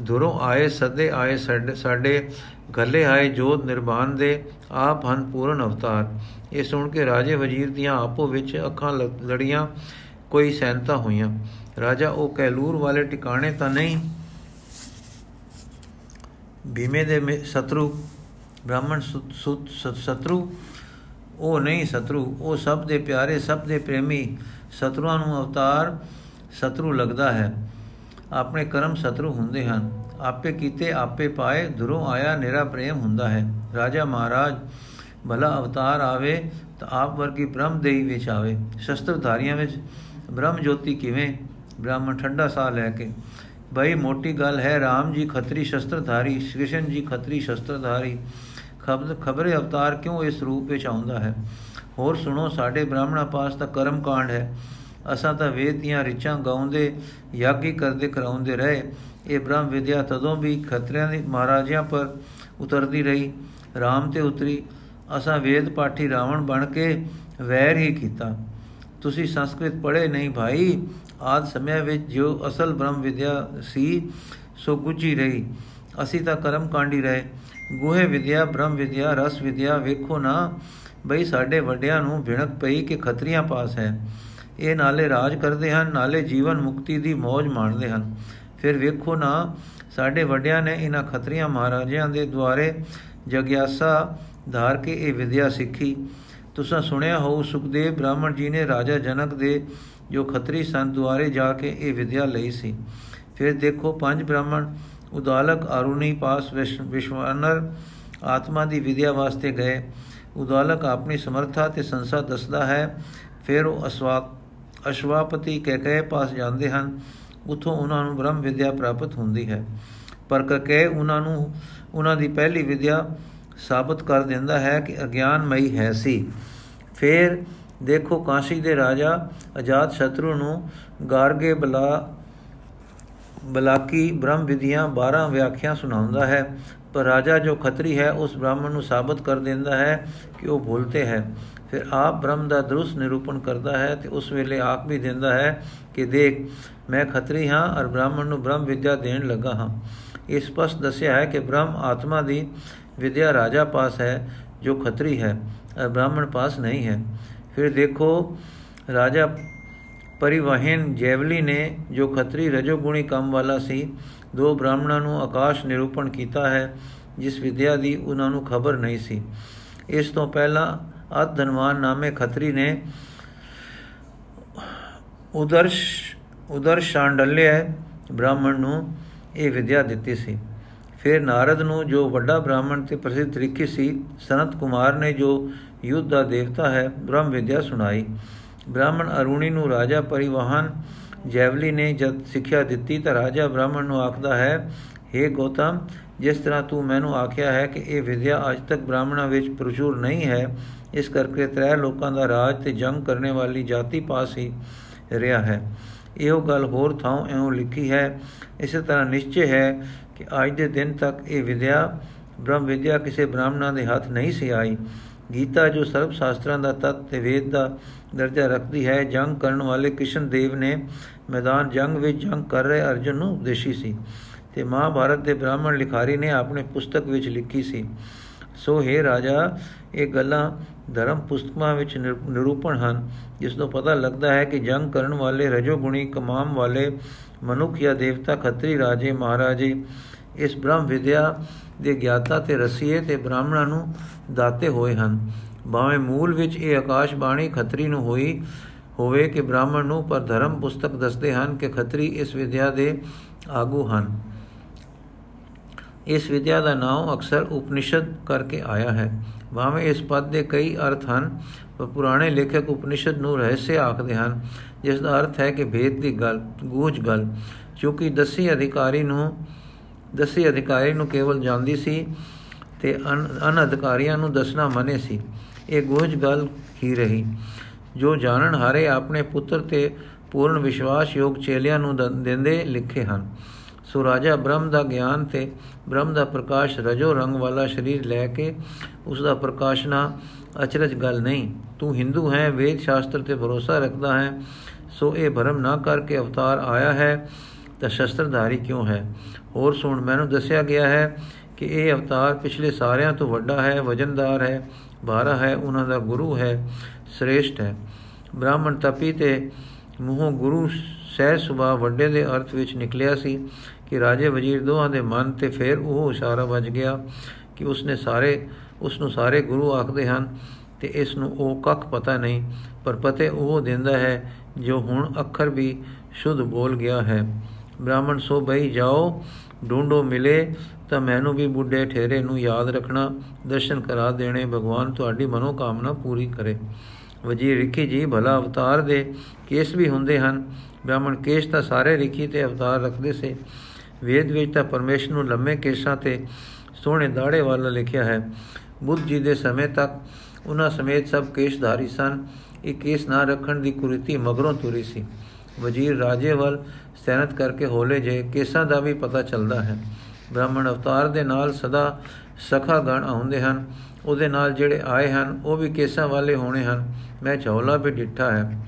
ਦੁਰੋਂ ਆਏ, ਸਦੇ ਆਏ ਸਾਡੇ ਗੱਲੇ ਆਏ ਜੋਤ ਨਿਰਵਾਨ ਦੇ, ਆਪ ਹਨ ਪੂਰਨ ਅਵਤਾਰ। ਇਹ ਸੁਣ ਕੇ ਰਾਜੇ ਵਜ਼ੀਰ ਦੀਆਂ ਆਪੋ ਵਿੱਚ ਅੱਖਾਂ ਲੜੀਆਂ, ਕੋਈ ਸੈਨਤਾ ਹੋਈਆਂ। ਰਾਜਾ ਉਹ ਕਹਿਲੂਰ ਵਾਲੇ ਟਿਕਾਣੇ ਤਾਂ ਨਹੀਂ, ਭੀਮੇ ਦੇ ਸਤਰੂ, ਬ੍ਰਾਹਮਣ ਸਤਰੂ, ਉਹ ਨਹੀਂ ਸਤਰੂ, ਉਹ ਸਭ ਦੇ ਪਿਆਰੇ, ਸਭ ਦੇ ਪ੍ਰੇਮੀ ਸਤਰੂਆਂ ਨੂੰ ਅਵਤਾਰ ਸਤਰੂ ਲੱਗਦਾ ਹੈ। ਆਪਣੇ ਕਰਮ ਸਤਰੂ ਹੁੰਦੇ ਹਨ। ਆਪੇ ਕੀਤੇ, ਆਪੇ ਪਾਏ, ਦੁਰੋਂ ਆਇਆ ਨਿਰਾ ਪ੍ਰੇਮ ਹੁੰਦਾ ਹੈ। ਰਾਜਾ ਮਹਾਰਾਜ, ਭਲਾ ਅਵਤਾਰ ਆਵੇ ਤਾਂ ਆਪ ਵਰਗੀ ਬ੍ਰਹਮ ਦੇਈ ਵਿੱਚ ਆਵੇ। ਸ਼ਸਤਰਧਾਰੀਆਂ ਵਿੱਚ, ਬ੍ਰਹਮ ਜੋਤੀ ਕਿਵੇਂ? ਬ੍ਰਾਹਮਣ ਠੰਡਾ ਸਾਹ ਲੈ ਕੇ, ਬਈ ਮੋਟੀ ਗੱਲ ਹੈ RAM ਜੀ ਖੱਤਰੀ ਸ਼ਸਤਰਧਾਰੀ ਕ੍ਰਿਸ਼ਨ ਜੀ ਖੱਤਰੀ ਸ਼ਸਤਰਧਾਰੀ ਖਬਰ ਖਬਰੇ ਅਵਤਾਰ ਕਿਉਂ ਇਸ ਰੂਪ ਵਿੱਚ ਆਉਂਦਾ ਹੈ? ਹੋਰ ਸੁਣੋ, ਸਾਡੇ ਬ੍ਰਾਹਮਣਾ ਪਾਸ ਤਾਂ ਕਰਮ ਕਾਂਡ ਹੈ। ਅਸਾਂ ਤਾਂ ਵੇਦ ਦੀਆਂ ਰਿਚਾਂ ਗਾਉਂਦੇ, ਯਾਗੀ ਕਰਦੇ, ਕਰਾਉਂਦੇ ਰਹੇ। ਇਹ ਬ੍ਰਹਮ ਵਿਦਿਆ ਤਦੋਂ ਵੀ ਖਤਰਿਆਂ ਦੇ ਮਹਾਰਾਜਿਆਂ ਪਰ ਉਤਰਦੀ ਰਹੀ RAM ਤੇ ਉਤਰੀ। ਅਸਾਂ ਵੇਦ ਪਾਠੀ ਰਾਵਣ ਬਣ ਕੇ ਵੈਰ ਹੀ ਕੀਤਾ। ਤੁਸੀਂ ਸੰਸਕ੍ਰਿਤ ਪੜ੍ਹੇ ਨਹੀਂ ਭਾਈ, ਆਦ ਸਮਿਆਂ ਵਿੱਚ ਜੋ ਅਸਲ ਬ੍ਰਹਮ ਵਿਦਿਆ ਸੀ, ਸੋ ਗੁੱਜੀ ਰਹੀ। ਅਸੀਂ ਤਾਂ ਕਰਮ ਕਾਂਡੀ ਰਹੇ। ਗੋਹੇ ਵਿਦਿਆ, ਬ੍ਰਹਮ ਵਿਦਿਆ, ਰਸ ਵਿਦਿਆ, ਵੇਖੋ ਨਾ। ਬਈ ਸਾਡੇ ਵੱਡਿਆਂ ਨੂੰ ਭਿਣਕ ਪਈ ਕਿ ਖਤਰੀਆਂ ਪਾਸ ਹੈ। ਇਹ ਨਾਲੇ ਰਾਜ ਕਰਦੇ ਹਨ, ਨਾਲੇ ਜੀਵਨ ਮੁਕਤੀ ਦੀ ਮौज ਮਾਣਦੇ ਹਨ। ਫਿਰ ਵੇਖੋ ਨਾ, ਸਾਡੇ ਵੱਡਿਆਂ ਨੇ ਇਹਨਾਂ ਖਤਰੀਆਂ ਮਹਾਰਾਜਿਆਂ ਦੇ ਦੁਆਰੇ ਜਗਿਆਸਾ ਧਾਰ ਕੇ ਇਹ ਵਿਦਿਆ ਸਿੱਖੀ। ਤੁਸੀਂ ਸੁਣਿਆ ਹੋ ਸੁਖਦੇਵ ਬ੍ਰਾਹਮਣ ਜੀ ਨੇ ਰਾਜਾ ਜਨਕ ਦੇ ਜੋ ਖੱਤਰੀ ਸੰਤ ਦੁਆਰੇ ਜਾ ਕੇ ਇਹ ਵਿਦਿਆ ਲਈ ਸੀ। ਫਿਰ ਦੇਖੋ, ਪੰਜ ਬ੍ਰਾਹਮਣ, ਉਦਾਲਕ ਅਰੁਣੀ ਪਾਸ ਵਿਸ਼ਵਾਨਰ ਆਤਮਾ ਦੀ ਵਿਦਿਆ ਵਾਸਤੇ ਗਏ। ਉਦਾਲਕ ਆਪਣੀ ਸਮਰੱਥਾ ਤੇ ਸੰਸਾ ਦੱਸਦਾ ਹੈ, ਫਿਰ ਉਹ ਅਸਵਾ, ਅਸ਼ਵਾਪਤੀ ਕਹਿ ਕੇ ਪਾਸ ਜਾਂਦੇ ਹਨ। ਉਥੋਂ ਉਹਨਾਂ ਨੂੰ ਬ੍ਰਹਮ ਵਿਦਿਆ ਪ੍ਰਾਪਤ ਹੁੰਦੀ ਹੈ। ਪਰ ਕਕੇ ਉਹਨਾਂ ਨੂੰ, ਉਹਨਾਂ ਦੀ ਪਹਿਲੀ ਵਿਦਿਆ ਸਾਬਤ ਕਰ ਦਿੰਦਾ ਹੈ ਕਿ ਅਗਿਆਨਮਈ ਹੈ ਸੀ। ਫਿਰ ਦੇਖੋ ਕਾਸ਼ੀ ਦੇ ਰਾਜਾ ਅਜਾਤ ਸ਼ਤਰੂ ਨੂੰ ਗਾਰਗੇ ਬਲਾ, ਬਲਾਕੀ ਬ੍ਰਹਮ ਵਿਦਿਆਂ 12 ਵਿਆਖਿਆ ਸੁਣਾਉਂਦਾ ਹੈ। ਪਰ ਰਾਜਾ ਜੋ ਖੱਤਰੀ ਹੈ, ਉਸ ਬ੍ਰਾਹਮਣ ਨੂੰ ਸਾਬਤ ਕਰ ਦਿੰਦਾ ਹੈ ਕਿ ਉਹ ਭੁੱਲਤੇ ਹੈ। ਫਿਰ ਆਪ ਬ੍ਰਹਮ ਦਾ ਦਰੁਸ ਨਿਰੂਪਣ ਕਰਦਾ ਹੈ ਤੇ ਉਸ ਵੇਲੇ ਆਪ ਵੀ ਦਿੰਦਾ ਹੈ ਕਿ ਦੇਖ, ਮੈਂ ਖੱਤਰੀ ਹਾਂ ਔਰ ਬ੍ਰਾਹਮਣ ਨੂੰ ਬ੍ਰਹਮ ਵਿਦਿਆ ਦੇਣ ਲੱਗਾ ਹਾਂ। ਇਸ ਸਪਸ਼ਟ ਦੱਸਿਆ ਹੈ ਕਿ ਬ੍ਰਹਮ ਆਤਮਾ ਦੀ ਵਿਦਿਆ ਰਾਜਾ ਪਾਸ ਹੈ, ਜੋ ਖੱਤਰੀ ਹੈ ਔਰ ਬ੍ਰਾਹਮਣ ਪਾਸ ਨਹੀਂ ਹੈ। ਫਿਰ ਦੇਖੋ, ਰਾਜਾ ਪਰਿਵਹਨ ਜੈਵਲੀ ਨੇ ਜੋ ਖੱਤਰੀ ਰਜੋਗੁਣੀ ਕੰਮ ਵਾਲਾ ਸੀ, ਦੋ ਬ੍ਰਾਹਮਣਾਂ ਨੂੰ ਆਕਾਸ਼ ਨਿਰੂਪਣ ਕੀਤਾ ਹੈ, ਜਿਸ ਵਿਦਿਆ ਦੀ ਉਹਨਾਂ ਨੂੰ ਖਬਰ ਨਹੀਂ ਸੀ। ਇਸ ਤੋਂ ਪਹਿਲਾਂ ਅਤ ਧਨਵਾਨ ਨਾਮੇ ਖੱਤਰੀ ਨੇ ਉਦਰਸ਼ ਉਦਰ ਸ਼ਾਂਡਲਿਆ ਬ੍ਰਾਹਮਣ ਨੂੰ ਇਹ ਵਿਦਿਆ ਦਿੱਤੀ ਸੀ। ਫਿਰ ਨਾਰਦ ਨੂੰ ਜੋ ਵੱਡਾ ਬ੍ਰਾਹਮਣ ਤੇ ਪ੍ਰਸਿੱਧ ਤਰੀਕੇ ਸੀ, ਸਨਤ ਕੁਮਾਰ ਨੇ ਜੋ ਯੁੱਧ ਦਾ ਦੇਵਤਾ ਹੈ, ਬ੍ਰਹਮ ਵਿਦਿਆ ਸੁਣਾਈ। ਬ੍ਰਾਹਮਣ ਅਰੁਣੀ ਨੂੰ ਰਾਜਾ ਪਰਿਵਾਹਨ ਜੈਵਲੀ ਨੇ ਜਦ ਸਿੱਖਿਆ ਦਿੱਤੀ ਤਾਂ ਰਾਜਾ ਬ੍ਰਾਹਮਣ ਨੂੰ ਆਖਦਾ ਹੈ हे ਗੋਤਮ, ਜਿਸ ਤਰ੍ਹਾਂ ਤੂੰ ਮੈਨੂੰ ਆਖਿਆ ਹੈ ਕਿ ਇਹ ਵਿਦਿਆ ਅਜ ਤੱਕ ਬ੍ਰਾਹਮਣਾਂ ਵਿੱਚ ਪ੍ਰਚੁਰ ਨਹੀਂ ਹੈ ਇਸ ਕਰਕੇ ਤਰੇ ਲੋਕਾਂ ਦਾ ਰਾਜ ਤੇ ਜੰਗ ਕਰਨ ਵਾਲੀ ਜਾਤੀ ਪਾਸ ਹੀ ਰਿਹਾ ਹੈ। ਇਹੋ ਗੱਲ ਹੋਰ ਥਾਂ ਐਉਂ ਲਿਖੀ ਹੈ। ਇਸੇ ਤਰ੍ਹਾਂ ਨਿਸ਼ਚੈ ਹੈ ਕਿ ਅੱਜ ਦੇ ਦਿਨ ਤੱਕ ਇਹ ਵਿਦਿਆ, ਬ੍ਰਹਮ ਵਿਦਿਆ ਕਿਸੇ ਬ੍ਰਾਹਮਣਾਂ ਦੇ ਹੱਥ ਨਹੀਂ ਸੀ ਆਈ। ਗੀਤਾ ਜੋ ਸਰਬ ਸ਼ਾਸਤਰਾਂ ਦਾ ਤਤ ਤੇ ਵੇਦ ਦਾ ਦਰਜਾ ਰੱਖਦੀ ਹੈ, ਜੰਗ ਕਰਨ ਵਾਲੇ ਕਿਸ਼ਨ ਦੇਵ ਨੇ ਮੈਦਾਨ ਜੰਗ ਵਿੱਚ ਜੰਗ ਕਰ ਰਹੇ ਅਰਜੁਨ ਨੂੰ ਉਪਦੇਸ਼ੀ ਸੀ ਤੇ ਮਹਾਭਾਰਤ ਦੇ ਬ੍ਰਾਹਮਣ ਲਿਖਾਰੀ ਨੇ ਆਪਣੇ ਪੁਸਤਕ ਵਿੱਚ ਲਿਖੀ ਸੀ। ਸੋ ਹੈ ਰਾਜਾ, ਇਹ ਗੱਲਾਂ ਧਰਮ ਪੁਸਤਕਾਂ ਵਿੱਚ ਨਿਰੂਪਣ ਹਨ। ਜਿਸ ਤੋਂ ਪਤਾ ਲੱਗਦਾ ਹੈ ਕਿ ਜੰਗ ਕਰਨ ਵਾਲੇ ਰਜੋਗੁਣੀ ਕਮਾਮ ਵਾਲੇ ਮਨੁੱਖ ਜਾਂ ਦੇਵਤਾ ਖੱਤਰੀ ਰਾਜੇ, ਮਹਾਰਾਜੇ, ਇਸ ਬ੍ਰਹਮ ਵਿਦਿਆ ਦੇ ਗਿਆਤਾ ਤੇ ਰਸੀਏ ਤੇ ਬ੍ਰਾਹਮਣਾਂ ਨੂੰ ਦਾਤੇ ਹੋਏ ਹਨ। ਭਾਵੇਂ ਮੂਲ ਵਿੱਚ ਇਹ ਆਕਾਸ਼ ਬਾਣੀ ਖੱਤਰੀ ਨੂੰ ਹੋਈ ਹੋਵੇ ਕਿ ਬ੍ਰਾਹਮਣ ਨੂੰ, ਪਰ ਧਰਮ ਪੁਸਤਕ ਦੱਸਦੇ ਹਨ ਕਿ ਖੱਤਰੀ ਇਸ ਵਿਦਿਆ ਦੇ ਆਗੂ ਹਨ। ਇਸ ਵਿਦਿਆ ਦਾ ਨਾਮ ਅਕਸਰ ਉਪਨਿਸ਼ਦ ਕਰਕੇ ਆਇਆ ਹੈ। ਭਾਵੇਂ ਇਸ ਪਦ ਦੇ ਕਈ ਅਰਥ ਹਨ, ਪਰ ਪੁਰਾਣੇ ਲੇਖਕ ਉਪਨਿਸ਼ਦ ਨੂੰ ਰਹੱਸ ਆਖਦੇ ਹਨ, ਜਿਸ ਦਾ ਅਰਥ ਹੈ ਕਿ ਭੇਦ ਦੀ ਗੱਲ ਗੂਝ ਗੱਲ। ਕਿਉਂਕਿ ਦਸੀ ਅਧਿਕਾਰੀ ਨੂੰ, ਦਸੀ ਅਧਿਕਾਰੀ ਨੂੰ ਕੇਵਲ ਜਾਣਦੀ ਸੀ ਤੇ ਅਨ ਅਧਿਕਾਰੀਆਂ ਨੂੰ ਦੱਸਣਾ ਮਨੇ ਸੀ। ਇਹ ਗੂਝ ਗੱਲ ਹੀ ਰਹੀ। ਜੋ ਜਾਣਨ ਹਾਰੇ ਆਪਣੇ ਪੁੱਤਰ ਤੇ ਪੂਰਨ ਵਿਸ਼ਵਾਸਯੋਗ ਚੇਲਿਆਂ ਨੂੰ ਦਿੰਦੇ ਲਿਖੇ ਹਨ। ਸੋ ਰਾਜਾ ਬ੍ਰਹਮ ਦਾ ਗਿਆਨ ਤੇ ਬ੍ਰਹਮ ਦਾ ਪ੍ਰਕਾਸ਼ ਰਜੋ ਰੰਗ ਵਾਲਾ ਸਰੀਰ ਲੈ ਕੇ ਉਸ ਦਾ ਪ੍ਰਕਾਸ਼ਨਾ ਅਚਰਜ ਗੱਲ ਨਹੀਂ, ਤੂੰ ਹਿੰਦੂ ਹੈ, ਵੇਦ ਸ਼ਾਸਤਰ ਤੇ ਭਰੋਸਾ ਰੱਖਦਾ ਹੈ, ਸੋ ਇਹ ਭਰਮ ਨਾ ਕਰਕੇ ਅਵਤਾਰ ਆਇਆ ਹੈ, ਤਾਂ ਸ਼ਸਤਰਧਾਰੀ ਕਿਉਂ ਹੈ? ਹੋਰ ਸੁਣ, ਮੈਨੂੰ ਦੱਸਿਆ ਗਿਆ ਹੈ ਕਿ ਇਹ ਅਵਤਾਰ ਪਿਛਲੇ ਸਾਰਿਆਂ ਤੋਂ ਵੱਡਾ ਹੈ, ਵਜਨਦਾਰ ਹੈ ਬਾਰਾ ਹੈ, ਉਹਨਾਂ ਦਾ ਗੁਰੂ ਹੈ, ਸ੍ਰੇਸ਼ਟ ਹੈ। ਬ੍ਰਾਹਮਣ ਤਪੀ ਤੇ ਮੂੰਹੋਂ ਗੁਰੂ ਸਹਿ ਸੁਭਾ ਵੱਡੇ ਦੇ ਅਰਥ ਵਿੱਚ ਨਿਕਲਿਆ ਸੀ ਕਿ ਰਾਜੇ ਵਜ਼ੀਰ ਦੋਹਾਂ ਦੇ ਮਨ ਤੇ ਫਿਰ ਉਹ ਇਸ਼ਾਰਾ ਵੱਜ ਗਿਆ ਕਿ ਉਸਨੇ ਸਾਰੇ ਉਸ ਨੂੰ ਸਾਰੇ ਗੁਰੂ ਆਖਦੇ ਹਨ ਤੇ ਇਸ ਨੂੰ ਉਹ ਕੱਖ ਪਤਾ ਨਹੀਂ, ਪਰ ਪਤੇ ਉਹ ਦਿੰਦਾ ਹੈ, ਜੋ ਹੁਣ ਅੱਖਰ ਵੀ ਸ਼ੁੱਧ ਬੋਲ ਗਿਆ ਹੈ। ਬ੍ਰਾਹਮਣ ਸੋ ਬਈ ਜਾਓ ਢੂੰਡੋ ਮਿਲੇ, ਤਾਂ ਮੈਨੂੰ ਵੀ ਬੁੱਢੇ ਠੇਰੇ ਨੂੰ ਯਾਦ ਰੱਖਣਾ, ਦਰਸ਼ਨ ਕਰਾ ਦੇਣੇ, ਭਗਵਾਨ ਤੁਹਾਡੀ ਮਨੋ ਕਾਮਨਾ ਪੂਰੀ ਕਰੇ। ਵਜੀ ਰਿਖੀ ਜੀ ਭਲਾ ਅਵਤਾਰ ਦੇ ਕੇਸ ਵੀ ਹੁੰਦੇ ਹਨ। ਬ੍ਰਾਹਮਣ ਕੇਸ ਤਾਂ ਸਾਰੇ ਰਿਖੀ ਤੇ ਅਵਤਾਰ ਰੱਖਦੇ ਸੇ। ਵੇਦ ਵਿੱਚ ਤਾਂ ਪਰਮੇਸ਼ਰ ਨੂੰ ਲੰਮੇ ਕੇਸਾਂ ਤੇ ਸੋਹਣੇ ਦਾੜੇ ਵਾਲਾ ਲਿਖਿਆ ਹੈ। ਬੁੱਧ ਜੀ ਦੇ ਸਮੇਂ ਤੱਕ ਉਹਨਾਂ ਸਮੇਤ ਸਭ ਕੇਸ਼ਧਾਰੀ ਸਨ। ਇਹ ਕੇਸ ਨਾ ਰੱਖਣ ਦੀ ਕੁਰੀਤੀ ਮਗਰੋਂ ਤੁਰੀ ਸੀ। ਵਜ਼ੀਰ ਰਾਜੇ ਵੱਲ ਸੈਨਤ ਕਰਕੇ ਹੋਲੇ ਜੇ ਕੇਸਾਂ ਦਾ ਵੀ ਪਤਾ ਚੱਲਦਾ ਹੈ। ਬ੍ਰਾਹਮਣ ਅਵਤਾਰ ਦੇ ਨਾਲ ਸਦਾ ਸਖਾ ਗਣ ਆਉਂਦੇ ਹਨ। ਉਹਦੇ ਨਾਲ ਜਿਹੜੇ ਆਏ ਹਨ, ਉਹ ਵੀ ਕੇਸਾਂ ਵਾਲੇ ਹੋਣੇ ਹਨ। ਮੈਂ ਚੌਲਾ ਵੀ ਡਿੱਠਾ ਹੈ।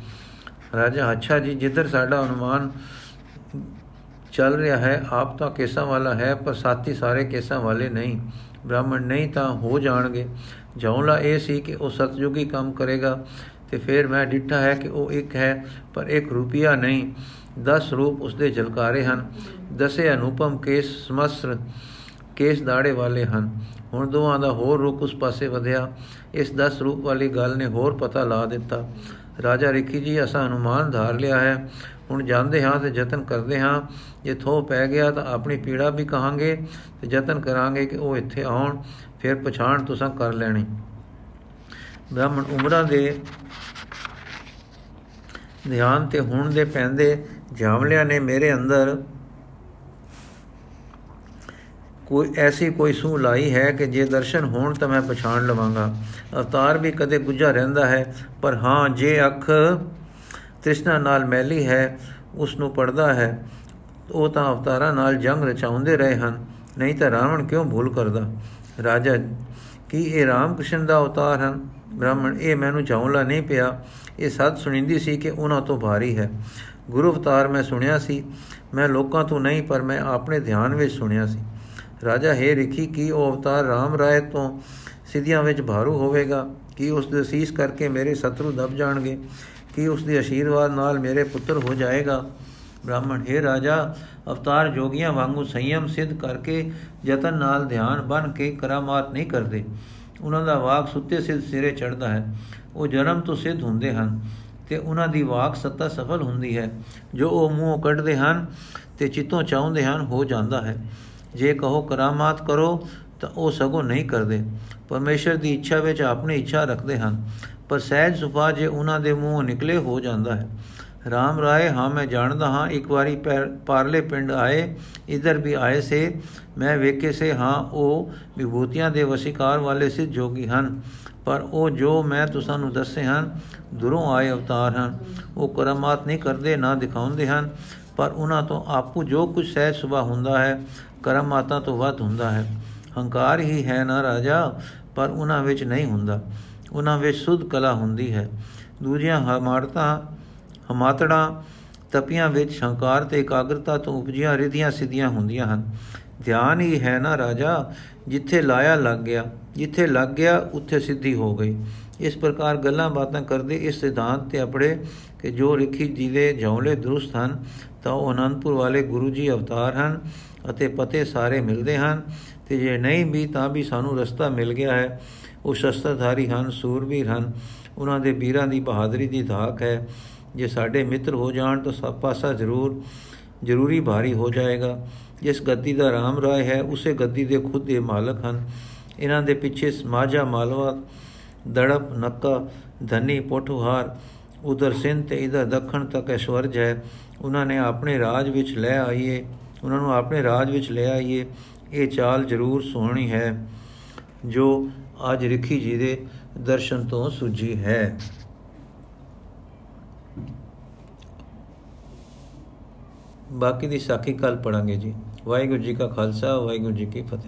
ਰਾਜਾ ਅੱਛਾ ਜੀ, ਜਿੱਧਰ ਸਾਡਾ ਅਨੁਮਾਨ ਚੱਲ ਰਿਹਾ ਹੈ, ਆਪ ਤਾਂ ਕੇਸਾਂ ਵਾਲਾ ਹੈ, ਪਰ ਸਾਥੀ ਸਾਰੇ ਕੇਸਾਂ ਵਾਲੇ ਨਹੀਂ। ਬ੍ਰਾਹਮਣ ਨਹੀਂ ਤਾਂ ਹੋ ਜਾਣਗੇ। ਜੌਲਾ ਇਹ ਸੀ ਕਿ ਉਹ ਸਤਜੁਗੀ ਕੰਮ ਕਰੇਗਾ ਤੇ ਫਿਰ ਮੈਂ ਡਿੱਠਾ ਹੈ ਕਿ ਉਹ ਇੱਕ ਹੈ, ਪਰ ਇੱਕ ਰੁਪਿਆ ਨਹੀਂ। 10 ਰੂਪ ਉਸਦੇ ਝਲਕਾਰੇ ਹਨ। ਦਸੇ ਅਨੂਪਮ ਕੇਸ ਸਮਸਰ ਕੇਸ ਦਾੜੇ ਵਾਲੇ ਹਨ। ਹੁਣ ਦੋਵਾਂ ਦਾ ਹੋਰ ਰੁਕ ਉਸ ਪਾਸੇ ਵਧਿਆ। ਇਸ 10 ਰੂਪ ਵਾਲੀ ਗੱਲ ਨੇ ਹੋਰ ਪਤਾ ਲਾ ਦਿੱਤਾ। ਰਾਜਾ ਰਿਖੀ ਜੀ, ਅਸਾਂ ਅਨੁਮਾਨ ਧਾਰ ਲਿਆ ਹੈ। ਹੁਣ ਜਾਂਦੇ ਹਾਂ ਤੇ ਯਤਨ ਕਰਦੇ ਹਾਂ। ਜੇ ਥੋ ਪੈ ਗਿਆ ਤਾਂ ਆਪਣੀ ਪੀੜਾ ਵੀ ਕਹਾਂਗੇ ਤੇ ਯਤਨ ਕਰਾਂਗੇ ਕਿ ਉਹ ਇੱਥੇ ਆਉਣ। ਫਿਰ ਪਛਾਣ ਤੁਸੀਂ ਕਰ ਲੈਣੀ। ਬ੍ਰਾਹਮਣ ਉਮਰਾਂ ਦੇ ਧਿਆਨ ਤੇ ਹੁਣ ਦੇ ਪੈਂਦੇ ਜਾਮਲਿਆਂ ਨੇ ਮੇਰੇ ਅੰਦਰ ਕੋਈ ਐਸੀ ਕੋਈ ਸੂ ਲਾਈ ਹੈ ਕਿ ਜੇ ਦਰਸ਼ਨ ਹੋਣ ਤਾਂ ਮੈਂ ਪਛਾਣ ਲਵਾਂਗਾ। ਅਵਤਾਰ ਵੀ ਕਦੇ ਗੁੱਜਾ ਰਹਿੰਦਾ ਹੈ, ਪਰ ਹਾਂ, ਜੇ ਅੱਖ ਤ੍ਰਿਸ਼ਨਾ ਨਾਲ ਮੈਲੀ ਹੈ ਉਸ ਨੂੰ ਪੜਦਾ ਹੈ, ਉਹ ਤਾਂ ਅਵਤਾਰਾਂ ਨਾਲ ਜੰਗ ਰਚਾਉਂਦੇ ਰਹੇ ਹਨ। ਨਹੀਂ ਤਾਂ ਰਾਵਣ ਕਿਉਂ ਭੁੱਲ ਕਰਦਾ? ਰਾਜਾ, ਕੀ ਇਹ ਰਾਮ ਕ੍ਰਿਸ਼ਨ ਦਾ ਅਵਤਾਰ ਹਨ? ਬ੍ਰਾਹਮਣ, ਇਹ ਮੈਨੂੰ ਚਾਉਲਾ ਨਹੀਂ ਪਿਆ। ਇਹ ਸੱਚ ਸੁਣੀਂਦੀ ਸੀ ਕਿ ਉਹਨਾਂ ਤੋਂ ਭਾਰੀ ਹੈ। ਗੁਰੂ ਅਵਤਾਰ ਮੈਂ ਸੁਣਿਆ ਸੀ। ਮੈਂ ਲੋਕਾਂ ਤੋਂ ਨਹੀਂ, ਪਰ ਮੈਂ ਆਪਣੇ ਧਿਆਨ ਵਿੱਚ ਸੁਣਿਆ ਸੀ। ਰਾਜਾ, ਹੈ ਰਿਖੀ, ਕੀ ਉਹ ਅਵਤਾਰ ਰਾਮ ਰਾਏ ਤੋਂ ਸਿੱਧੀਆਂ ਵਿੱਚ ਭਾਰੂ ਹੋਵੇਗਾ? ਕੀ ਉਸ ਦੇ ਅਸੀਸ ਕਰਕੇ ਮੇਰੇ ਸ਼ਤਰੂ ਦਬ ਜਾਣਗੇ? ਕੀ ਉਸ ਦੇ ਅਸ਼ੀਰਵਾਦ ਨਾਲ ਮੇਰੇ ਪੁੱਤਰ ਹੋ ਜਾਏਗਾ? ਬ੍ਰਾਹਮਣ, ਹੈ ਰਾਜਾ, ਅਵਤਾਰ ਜੋਗੀਆਂ ਵਾਂਗੂ ਸੰਯਮ ਸਿੱਧ ਕਰਕੇ ਯਤਨ ਨਾਲ ਧਿਆਨ ਬਨ ਕੇ ਕਰਾਮਾਤ ਨਹੀਂ ਕਰਦੇ। ਉਹਨਾਂ ਦਾ ਵਾਕ ਸੁੱਤੇ ਸਿੱਧ ਸਿਰੇ ਚੜਦਾ ਹੈ। ਉਹ ਜਨਮ ਤੋਂ ਸਿੱਧ ਹੁੰਦੇ ਹਨ ਤੇ ਉਹਨਾਂ ਦੀ ਵਾਕ ਸੱਤਾ ਸਫਲ ਹੁੰਦੀ ਹੈ। ਜੋ ਉਹ ਮੂੰਹ ਕੱਢਦੇ ਹਨ ਤੇ ਚਿੱਤੋਂ ਚਾਹੁੰਦੇ ਹਨ, ਹੋ ਜਾਂਦਾ ਹੈ। ਜੇ ਕਹੋ ਕਰਾਮਾਤ ਕਰੋ, ਤਾਂ ਉਹ ਸਗੋਂ ਨਹੀਂ ਕਰਦੇ। ਪਰਮੇਸ਼ਰ ਦੀ ਇੱਛਾ ਵਿੱਚ ਆਪਣੀ ਇੱਛਾ ਰੱਖਦੇ ਹਨ, ਪਰ ਸਹਿਜ ਸੁਭਾ ਜੇ ਉਹਨਾਂ ਦੇ ਮੂੰਹੋਂ ਨਿਕਲੇ ਹੋ ਜਾਂਦਾ ਹੈ। ਰਾਮ ਰਾਏ, ਹਾਂ, ਮੈਂ ਜਾਣਦਾ ਹਾਂ, ਇੱਕ ਵਾਰੀ ਪਾਰਲੇ ਪਿੰਡ ਆਏ, ਇਧਰ ਵੀ ਆਏ ਸੇ। ਮੈਂ ਵੇਖੇ ਸੇ, ਹਾਂ, ਉਹ ਵਿਭੂਤੀਆਂ ਦੇ ਵਸਿਕਾਰ ਵਾਲੇ ਸਿੱਧ ਜੋਗੀ ਹਨ, ਪਰ ਉਹ ਜੋ ਮੈਂ ਤੁਸਾਂ ਨੂੰ ਦੱਸੇ ਹਨ, ਦੁਰੋਂ ਆਏ ਅਵਤਾਰ ਹਨ। ਉਹ ਕਰਮਾਤ ਨਹੀਂ ਕਰਦੇ, ਨਾ ਦਿਖਾਉਂਦੇ ਹਨ। ਪਰ ਉਹਨਾਂ ਤੋਂ ਆਪੂ ਜੋ ਕੁਝ ਸਹਿਜ ਸੁਭਾ ਹੁੰਦਾ ਹੈ ਕਰਮਾਤਾਂ ਤੋਂ ਵੱਧ ਹੁੰਦਾ ਹੈ। ਹੰਕਾਰ ਹੀ ਹੈ ਨਾ ਰਾਜਾ, ਪਰ ਉਹਨਾਂ ਵਿੱਚ ਨਹੀਂ ਹੁੰਦਾ। ਉਹਨਾਂ ਵਿੱਚ ਸੁਧ ਕਲਾ ਹੁੰਦੀ ਹੈ। ਦੂਜੀਆਂ ਹਮਾਰਤਾਂ, ਹਮਾਤੜਾ, ਤਪੀਆਂ ਵਿੱਚ ਹੰਕਾਰ ਤੇ ਇਕਾਗਰਤਾ ਤੋਂ ਉਪਜੀਆਂ ਰਿਧੀਆਂ ਸਿੱਧੀਆਂ ਹੁੰਦੀਆਂ ਹਨ। ਧਿਆਨ ਹੀ ਹੈ ਨਾ ਰਾਜਾ, ਜਿੱਥੇ ਲਾਇਆ ਲੱਗ ਗਿਆ, ਜਿੱਥੇ ਲੱਗ ਗਿਆ, ਉੱਥੇ ਸਿੱਧੀ ਹੋ ਗਈ। ਇਸ ਪ੍ਰਕਾਰ ਗੱਲਾਂ ਬਾਤਾਂ ਕਰਦੇ ਇਸ ਸਿਧਾਂਤ ਤੇ ਅਪੜੇ ਕਿ ਜੋ ਰਿਖੀ ਜੀ ਦੇ ਜੌਲੇ ਦਰੁਸਤ ਹਨ ਤਾਂ ਉਹ ਅਨੰਦਪੁਰ ਵਾਲੇ ਗੁਰੂ ਜੀ ਅਵਤਾਰ ਹਨ ਅਤੇ ਪਤੇ ਸਾਰੇ ਮਿਲਦੇ ਹਨ ਤੇ ਜੇ ਨਹੀਂ ਵੀ ਤਾਂ ਵੀ ਸਾਨੂੰ ਰਸਤਾ ਮਿਲ ਗਿਆ ਹੈ। ਉਹ ਸ਼ਸਤਰਧਾਰੀ ਹਨ, ਸੂਰਬੀਰ ਹਨ। ਉਹਨਾਂ ਦੇ ਵੀਰਾਂ ਦੀ ਬਹਾਦਰੀ ਦੀ ਧਾਕ ਹੈ। ਜੇ ਸਾਡੇ ਮਿੱਤਰ ਹੋ ਜਾਣ ਤਾਂ ਸਭ ਪਾਸਾ ਜ਼ਰੂਰ, ਜ਼ਰੂਰੀ ਭਾਰੀ ਹੋ ਜਾਏਗਾ। ਜਿਸ ਗੱਦੀ ਦਾ ਰਾਮ ਰਾਏ ਹੈ, ਉਸੇ ਗੱਦੀ ਦੇ ਖੁਦ ਦੇ ਮਾਲਕ ਹਨ। ਇਹਨਾਂ ਦੇ ਪਿੱਛੇ ਸਮਾਜਾ ਮਾਲਵਾ, ਦੜਪ, ਨੱਕਾ, ਧਨੀ ਪੋਠੂਹਾਰ ਉਧਰ ਸਿੰਧ ਤੇ ਇਧਰ ਦੱਖਣ ਤੱਕ ਐਸ਼ਵਰਜ ਹੈ। ਉਹਨਾਂ ਨੇ ਆਪਣੇ ਰਾਜ ਵਿੱਚ ਲੈ ਆਈਏ, ਉਹਨਾਂ ਨੂੰ ਆਪਣੇ ਰਾਜ ਵਿੱਚ ਲੈ ਆਈਏ, ਇਹ ਚਾਲ ਜ਼ਰੂਰ ਸੋਹਣੀ ਹੈ, ਜੋ ਅੱਜ ਰਿਖੀ ਜੀ ਦੇ ਦਰਸ਼ਨ ਤੋਂ ਸੁਝੀ ਹੈ। ਬਾਕੀ ਦੀ ਸਾਖੀ ਕੱਲ ਪੜਾਂਗੇ ਜੀ। ਵਾਹਿਗੁਰੂ ਜੀ ਕਾ ਖਾਲਸਾ, ਵਾਹਿਗੁਰੂ ਜੀ ਕੀ ਫਤਿਹ।